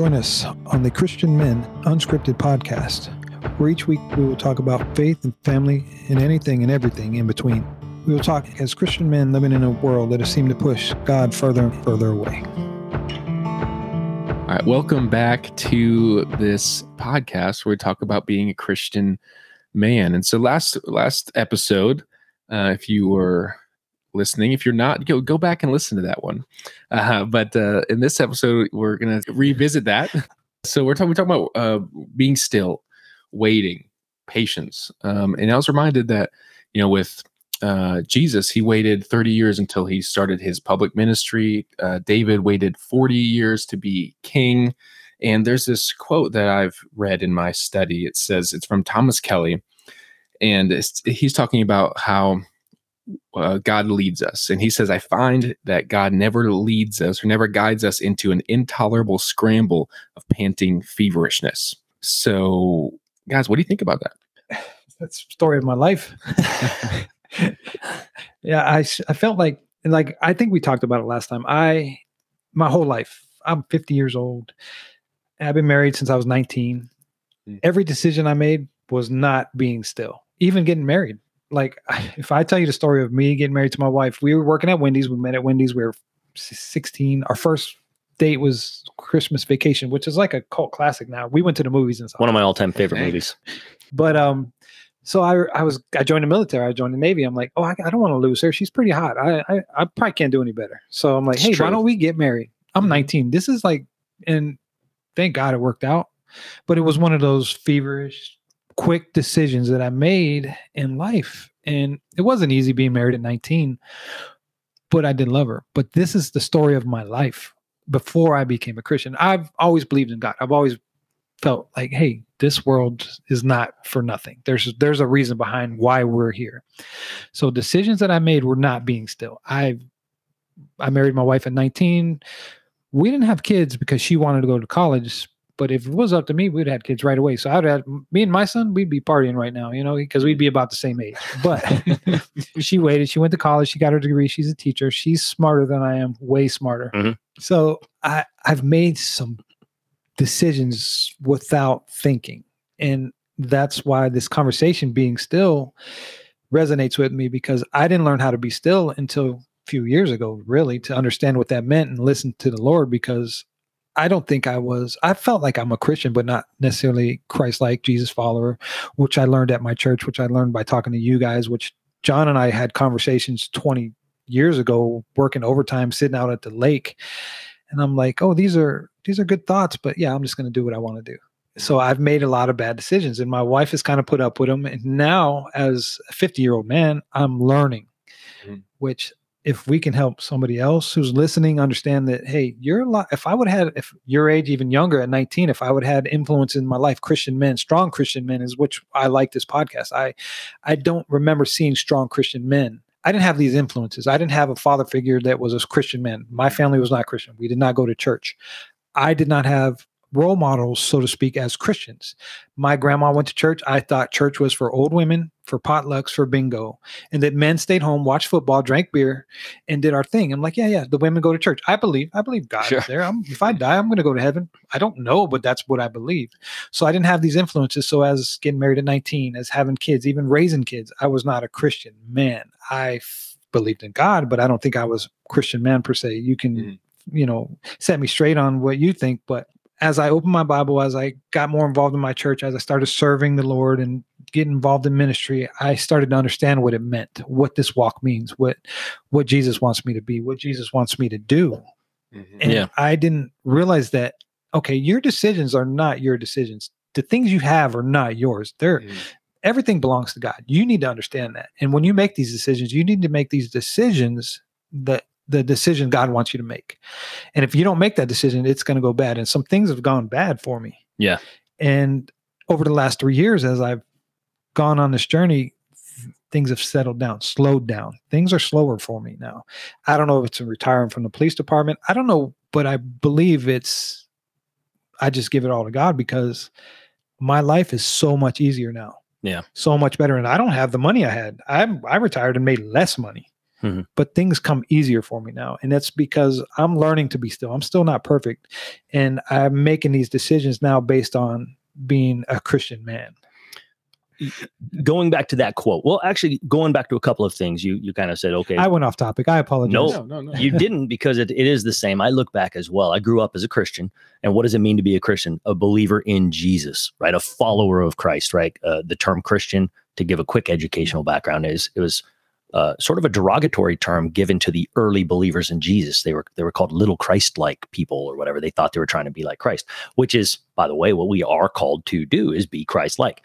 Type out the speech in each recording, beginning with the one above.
Join us on the Christian Men Unscripted podcast, where each week we will talk about faith and family and anything and everything in between. We will talk as Christian men living in a world that has seemed to push God further and further away. All right, welcome back to this podcast where we talk about being a Christian man. And so last last episode, uh, if you were listening, if you're not, go go back and listen to that one. Uh, but uh, in this episode, we're gonna revisit that. So we're talking we're talking about uh, being still, waiting, patience. Um, and I was reminded that you know with uh, Jesus, he waited 30 years until he started his public ministry. Uh, David waited 40 years to be king. And there's this quote that I've read in my study. It says it's from Thomas Kelly, and he's talking about how uh, God leads us. And he says, I find that God never leads us or never guides us into an intolerable scramble of panting feverishness. So, guys, what do you think about that? That's the story of my life. yeah, I, I felt like, like, I think we talked about it last time. I, my whole life, I'm 50 years old. I've been married since I was 19. Mm. Every decision I made was not being still, even getting married. Like, if I tell you the story of me getting married to my wife, we were working at Wendy's. We met at Wendy's. We were 16. Our first date was Christmas Vacation, which is like a cult classic now. We went to the movies and stuff. One of my all-time favorite Dang. movies. But um, so I, I was I joined the military. I joined the Navy. I'm like, oh, I, I don't want to lose her. She's pretty hot. I, I, I probably can't do any better. So I'm like, it's hey, true. why don't we get married? I'm mm-hmm. 19. This is like, and thank God it worked out. But it was one of those feverish, quick decisions that I made in life, and it wasn't easy being married at 19. But I did love her. But this is the story of my life before I became a Christian. I've always believed in God. I've always felt like, hey, this world is not for nothing. There's there's a reason behind why we're here. So decisions that I made were not being still. I I married my wife at 19. We didn't have kids because she wanted to go to college. But if it was up to me, we'd have kids right away. So I'd have me and my son, we'd be partying right now, you know, because we'd be about the same age. But she waited. She went to college. She got her degree. She's a teacher. She's smarter than I am, way smarter. Mm-hmm. So I, I've made some decisions without thinking. And that's why this conversation being still resonates with me because I didn't learn how to be still until a few years ago, really, to understand what that meant and listen to the Lord because I don't think I was, I felt like I'm a Christian, but not necessarily Christ like Jesus follower, which I learned at my church, which I learned by talking to you guys, which John and I had conversations 20 years ago, working overtime, sitting out at the lake. And i'm like oh these are these are good thoughts but yeah i'm just going to do what i want to do. So i've made a lot of bad decisions and my wife has kind of put up with them and now as a 50 year old man i'm learning mm-hmm. which if we can help somebody else who's listening understand that hey you're a lot if i would have had if your age even younger at 19 if i would have had influence in my life christian men strong christian men is which i like this podcast i i don't remember seeing strong christian men I didn't have these influences. I didn't have a father figure that was a Christian man. My family was not Christian. We did not go to church. I did not have role models, so to speak, as Christians. My grandma went to church. I thought church was for old women, for potlucks, for bingo, and that men stayed home, watched football, drank beer, and did our thing. I'm like, yeah, yeah, the women go to church. I believe, I believe God sure. is there. I'm, if I die, I'm going to go to heaven. I don't know, but that's what I believe. So I didn't have these influences. So as getting married at 19, as having kids, even raising kids, I was not a Christian man. I f- believed in God, but I don't think I was Christian man per se. You can. Mm you know set me straight on what you think but as I opened my Bible, as I got more involved in my church, as I started serving the Lord and getting involved in ministry, I started to understand what it meant, what this walk means, what what Jesus wants me to be, what Jesus wants me to do. Mm-hmm. And yeah. I didn't realize that okay, your decisions are not your decisions. The things you have are not yours. They're mm-hmm. everything belongs to God. You need to understand that. And when you make these decisions, you need to make these decisions that the decision God wants you to make. And if you don't make that decision, it's going to go bad. And some things have gone bad for me. Yeah. And over the last three years, as I've gone on this journey, things have settled down, slowed down. Things are slower for me now. I don't know if it's a retiring from the police department. I don't know, but I believe it's, I just give it all to God because my life is so much easier now. Yeah. So much better. And I don't have the money I had. I'm I retired and made less money. mm-hmm. but things come easier for me now. And that's because I'm learning to be still. I'm still not perfect. And I'm making these decisions now based on being a Christian man going back to that quote. Well, actually, going back to a couple of things, you you kind of said, okay. I went off topic. I apologize. No, no, no, no. you didn't because it, it is the same. I look back as well. I grew up as a Christian, and what does it mean to be a Christian? A believer in Jesus, right? A follower of Christ, right? Uh, the term Christian, to give a quick educational background, is it was uh, sort of a derogatory term given to the early believers in Jesus. They were they were called little Christ-like people or whatever. They thought they were trying to be like Christ, which is, by the way, what we are called to do is be Christ-like.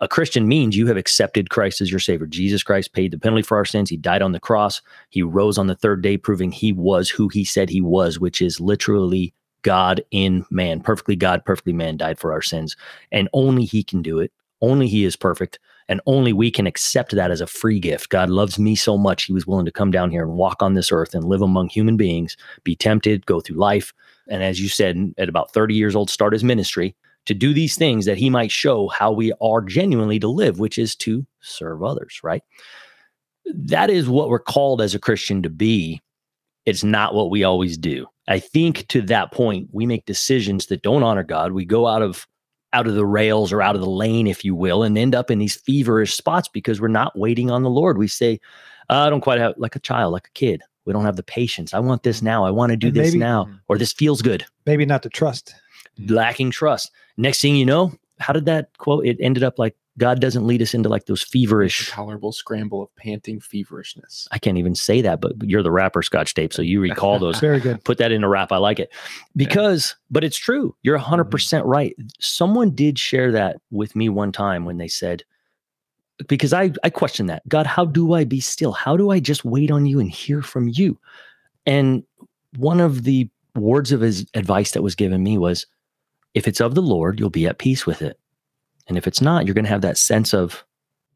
A Christian means you have accepted Christ as your Savior. Jesus Christ paid the penalty for our sins. He died on the cross. He rose on the third day, proving he was who he said he was, which is literally God in man, perfectly God, perfectly man, died for our sins. And only he can do it. Only he is perfect. And only we can accept that as a free gift. God loves me so much, he was willing to come down here and walk on this earth and live among human beings, be tempted, go through life. And as you said, at about 30 years old, start his ministry to do these things that he might show how we are genuinely to live, which is to serve others, right? That is what we're called as a Christian to be. It's not what we always do. I think to that point, we make decisions that don't honor God. We go out of out of the rails or out of the lane, if you will, and end up in these feverish spots because we're not waiting on the Lord. We say, ah, I don't quite have like a child, like a kid. We don't have the patience. I want this now. I want to do this now, mm-hmm. or this feels good. Maybe not to trust. Lacking trust. Next thing you know, how did that quote? It ended up like God doesn't lead us into like those feverish, tolerable scramble of panting feverishness. I can't even say that, but you're the rapper, Scotch Tape, so you recall those. Very good. Put that in a rap. I like it because, yeah. but it's true. You're 100 mm-hmm. percent right. Someone did share that with me one time when they said, because I I question that God, how do I be still? How do I just wait on you and hear from you? And one of the words of his advice that was given me was if it's of the Lord, you'll be at peace with it. And if it's not, you're going to have that sense of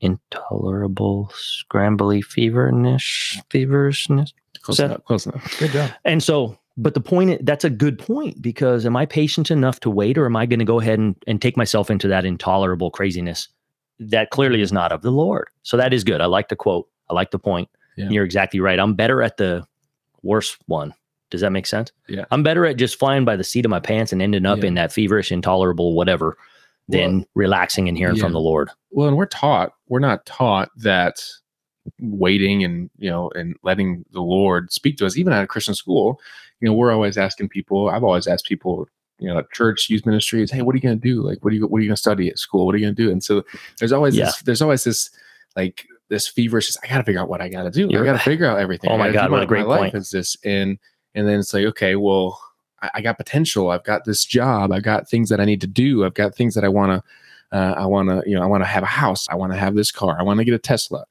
intolerable, scrambly feverish, feverishness. Close enough. Close enough. Good job. And so, but the point that's a good point because am I patient enough to wait or am I going to go ahead and, and take myself into that intolerable craziness? That clearly is not of the Lord. So that is good. I like the quote. I like the point. Yeah. You're exactly right. I'm better at the worst one does that make sense? Yeah. I'm better at just flying by the seat of my pants and ending up yeah. in that feverish, intolerable, whatever, than well, relaxing and hearing yeah. from the Lord. Well, and we're taught, we're not taught that waiting and, you know, and letting the Lord speak to us, even at a Christian school, you know, we're always asking people, I've always asked people, you know, church, youth ministries, hey, what are you going to do? Like, what are you, what are you going to study at school? What are you going to do? And so there's always yeah. this, there's always this, like, this feverish, I got to figure out what I got to do. You're I got to figure out everything. Oh my God, what a great point. Is this, and, and then it's like okay well I, I, got potential. I've got this job. I've got things that i need to do. I've got things that i want to uh, i want to you know i want to have a house. I want to have this car. I want to get a tesla.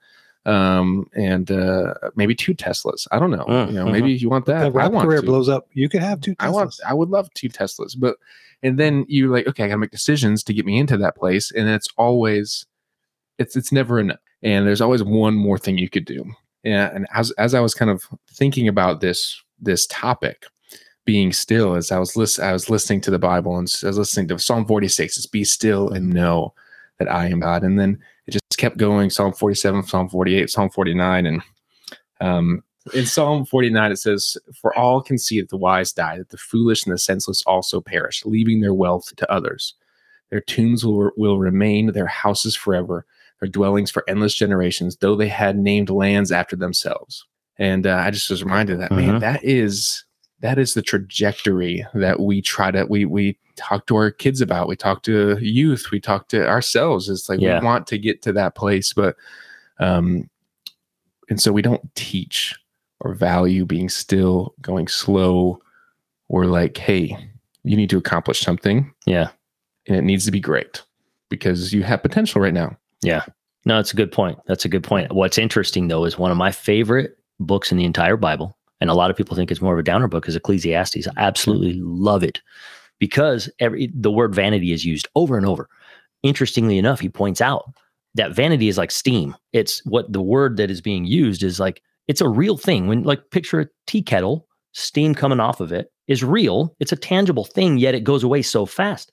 Um and uh maybe two teslas. I don't know. Uh, you know uh-huh. maybe you want that the I want career to. blows up. You could have two teslas. i want i would love two teslas but and then you're like okay i gotta make decisions to get me into that place and it's always it's it's never enough. And there's always one more thing you could do. Yeah and as as i was kind of thinking about this this topic being still as I was list I was listening to the Bible and I was listening to Psalm 46 it's be still and know that I am God. And then it just kept going Psalm 47 Psalm 48 Psalm 49 and um in Psalm 49 it says for all can see that the wise die that the foolish and the senseless also perish leaving their wealth to others. Their tombs will will remain their houses forever their dwellings for endless generations though they had named lands after themselves and uh, I just was reminded that, mm-hmm. man, that is that is the trajectory that we try to we we talk to our kids about. We talk to youth. We talk to ourselves. It's like yeah. we want to get to that place, but um, and so we don't teach or value being still, going slow, or like, hey, you need to accomplish something. Yeah, and it needs to be great because you have potential right now. Yeah. No, that's a good point. That's a good point. What's interesting though is one of my favorite books in the entire Bible, and a lot of people think it's more of a downer book, is Ecclesiastes. I absolutely love it because every the word vanity is used over and over. Interestingly enough, he points out that vanity is like steam. It's what the word that is being used is like it's a real thing. When like picture a tea kettle, steam coming off of it is real. It's a tangible thing, yet it goes away so fast.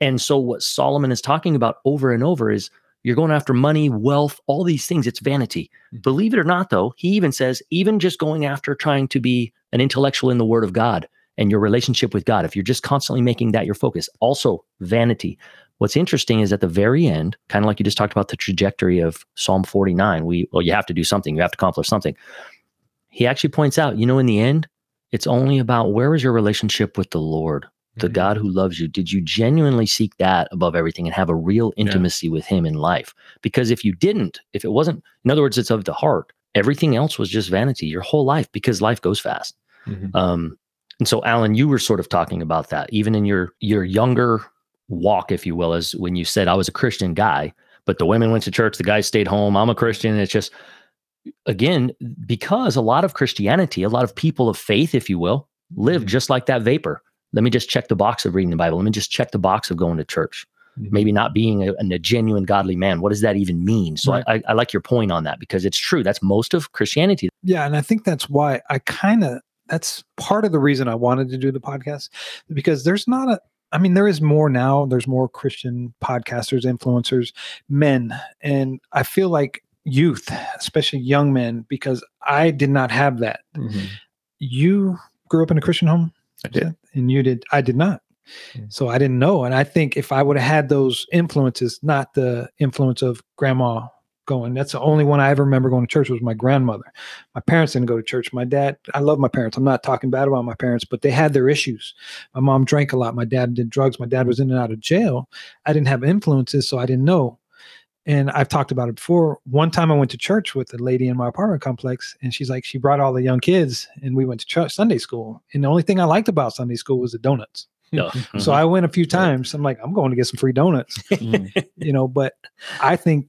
And so what Solomon is talking about over and over is You're going after money, wealth, all these things. It's vanity. Mhm. Believe it or not, though, he even says, even just going after trying to be an intellectual in the word of God and your relationship with God, if you're just constantly making that your focus, also vanity. What's interesting is at the very end, kind of like you just talked about the trajectory of Psalm 49, we, well, you have to do something, you have to accomplish something. He actually points out, you know, in the end, it's only about where is your relationship with the Lord? The Mhm. God who loves you, did you genuinely seek that above everything and have a real intimacy with Him in life? Because if you didn't, if it wasn't, in other words, it's of the heart, everything else was just vanity your whole life because life goes fast. Mhm. Um, and so, Alan, you were sort of talking about that, even in your your younger walk, if you will, as when you said I was a Christian guy, but the women went to church, the guys stayed home. I'm a Christian. It's just again because a lot of Christianity, a lot of people of faith, if you will, live Mhm. just like that vapor. Let me just check the box of reading the Bible. Let me just check the box of going to church. Mhm. Maybe not being a, a genuine godly man. What does that even mean? So Right. I, I, I like your point on that because it's true. That's most of Christianity. Yeah, and I think that's why I kind of that's part of the reason I wanted to do the podcast because there's not a I mean there is more now, there's more Christian podcasters, influencers, men, and I feel like youth, especially young men because I did not have that. Mhm. You grew up in a Christian home? I did. And you did I did not. So I didn't know and I think if I would have had those influences, not the influence of grandma going. That's the only one I ever remember going to church was my grandmother. My parents didn't go to church. My dad, I love my parents. I'm not talking bad about my parents, but they had their issues. My mom drank a lot. My dad did drugs. My dad was in and out of jail. I didn't have influences, so I didn't know. And I've talked about it before. One time I went to church with a lady in my apartment complex, and she's like, she brought all the young kids, and we went to church, Sunday school. And the only thing I liked about Sunday school was the donuts. No. So I went a few times. I'm like, I'm going to get some free donuts Mhm. you know but i think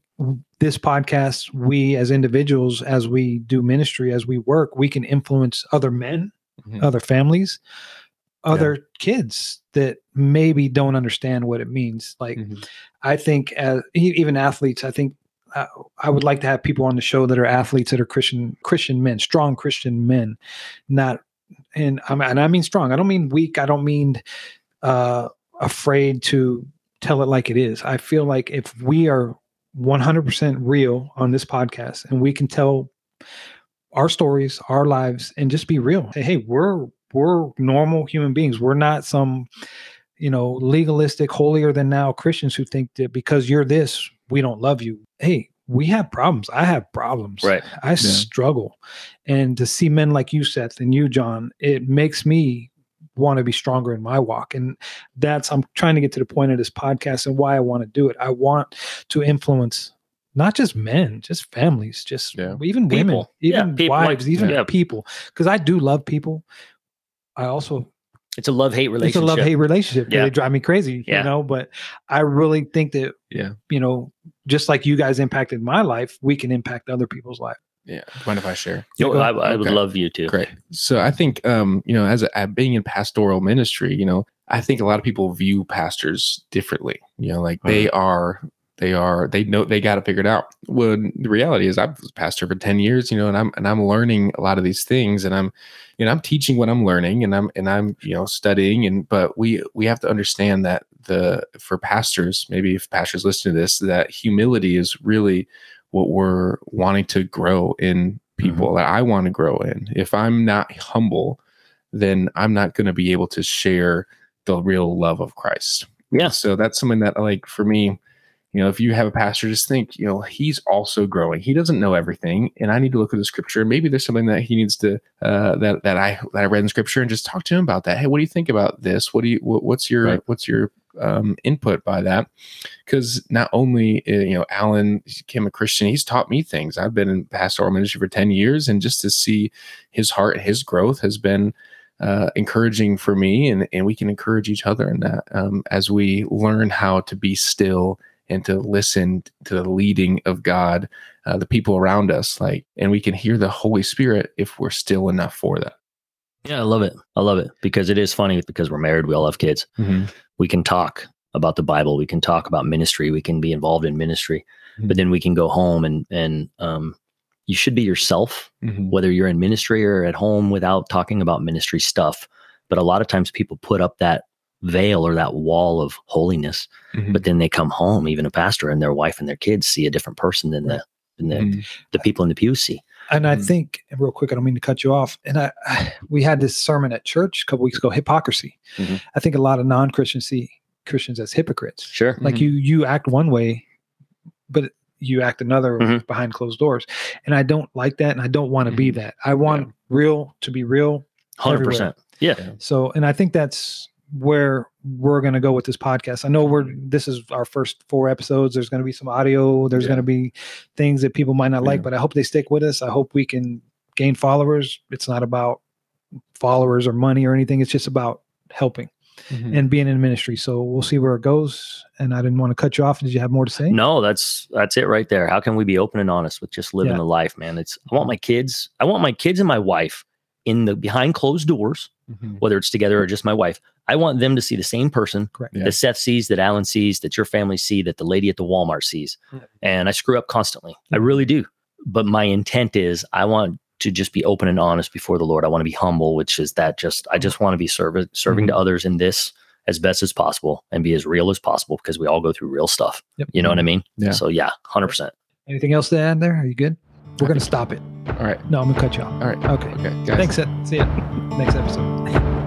this podcast we as individuals as we do ministry as we work we can influence other men Mhm. other families other kids that maybe don't understand what it means like Mhm. i think as e- even athletes i think uh, i would like to have people on the show that are athletes that are christian christian men strong christian men not and i and i mean strong i don't mean weak i don't mean uh afraid to tell it like it is i feel like if we are 100% real on this podcast and we can tell our stories our lives and just be real say hey we're we're normal human beings. We're not some you know legalistic holier than now christians who think that because you're this we don't love you. Hey we have problems. I have problems. Right. i struggle. And to see men like you seth and you john it makes me want to be stronger in my walk. And that's i'm trying to get to the point of this podcast and why i want to do it. I want to influence not just men just families just Yeah. even women People. Yeah, even people, like- wives even yeah. people. Because i do love people i also It's a love hate relationship. it's a love hate relationship. Yeah. They drive me crazy, Yeah. you know. But I really think that, Yeah. you know, just like you guys impacted my life, we can impact other people's life. Yeah. Mind if I share? Yo, I, I would Okay. love you to. Great. So I think, um, you know, as a, being in pastoral ministry, you know, I think a lot of people view pastors differently. You know, like they are, they are, they know they got it figured out. When the reality is, I was a pastor for ten years, you know, and I'm and I'm learning a lot of these things, and I'm, you know, I'm teaching what I'm learning, and I'm and I'm, you know, studying, and but we we have to understand that the for pastors, maybe if pastors listen to this, that humility is really what we're wanting to grow in people mm-hmm. that I want to grow in. If I'm not humble, then I'm not going to be able to share the real love of Christ. Yeah. So that's something that like for me, you know, if you have a pastor, just think, you know, he's also growing. He doesn't know everything, and I need to look at the scripture. Maybe there's something that he needs to uh, that that I that I read in scripture, and just talk to him about that. Hey, what do you think about this? What do you what, what's your Right. what's your um, input by that? Because not only uh, you know Alan became a Christian, he's taught me things. I've been in pastoral ministry for ten years, and just to see his heart, his growth has been uh, encouraging for me, and and we can encourage each other in that um, as we learn how to be still and to listen to the leading of God, uh, the people around us, like, and we can hear the Holy Spirit if we're still enough for that. Yeah, I love it. I love it because it is funny because we're married, we all have kids. We can talk about the Bible, we can talk about ministry, we can be involved in ministry, Mhm. but then we can go home and and um, you should be yourself, Mhm. whether you're in ministry or at home, without talking about ministry stuff. But a lot of times people put up that veil or that wall of holiness. Mhm. But then they come home, even a pastor and their wife and their kids see a different person than the than the, Mhm. the people in the pew see. And I Mm. think, real quick, I don't mean to cut you off. And I, we had this sermon at church a couple weeks ago, hypocrisy. Mhm. I think a lot of non-Christians see Christians as hypocrites. Sure. Like Mhm. you, you act one way, but you act another Mhm. behind closed doors. And I don't like that, and I don't want to be Mhm. that. I want real to be real. Hundred percent. Yeah. So, and I think that's where we're going to go with this podcast. I know we're this is our first four episodes. There's going to be some audio. There's Yeah. going to be things that people might not like, Yeah. but I hope they stick with us. I hope we can gain followers. It's not about followers or money or anything. It's just about helping Mhm. and being in ministry. So we'll see where it goes. And I didn't want to cut you off. Did you have more to say? No, that's that's it right there. How can we be open and honest with just living Yeah. the life, man? It's I want my kids, I want my kids and my wife in the behind closed doors, Mhm. whether it's together or just my wife. I want them to see the same person Correct. Yeah. that Seth sees, that Alan sees, that your family see, that the lady at the Walmart sees. Yeah. And I screw up constantly. I really do. But my intent is I want to just be open and honest before the Lord. I want to be humble, which is that just I just want to be serving serving to others in this as best as possible and be as real as possible because we all go through real stuff. Yep. You know what I mean? Yeah. So yeah, hundred percent. Anything else to add there? Are you good? We're going to stop it. All right. No, I'm going to cut you off. All right. Okay. Okay. Guys. Thanks. Ed. See ya next episode.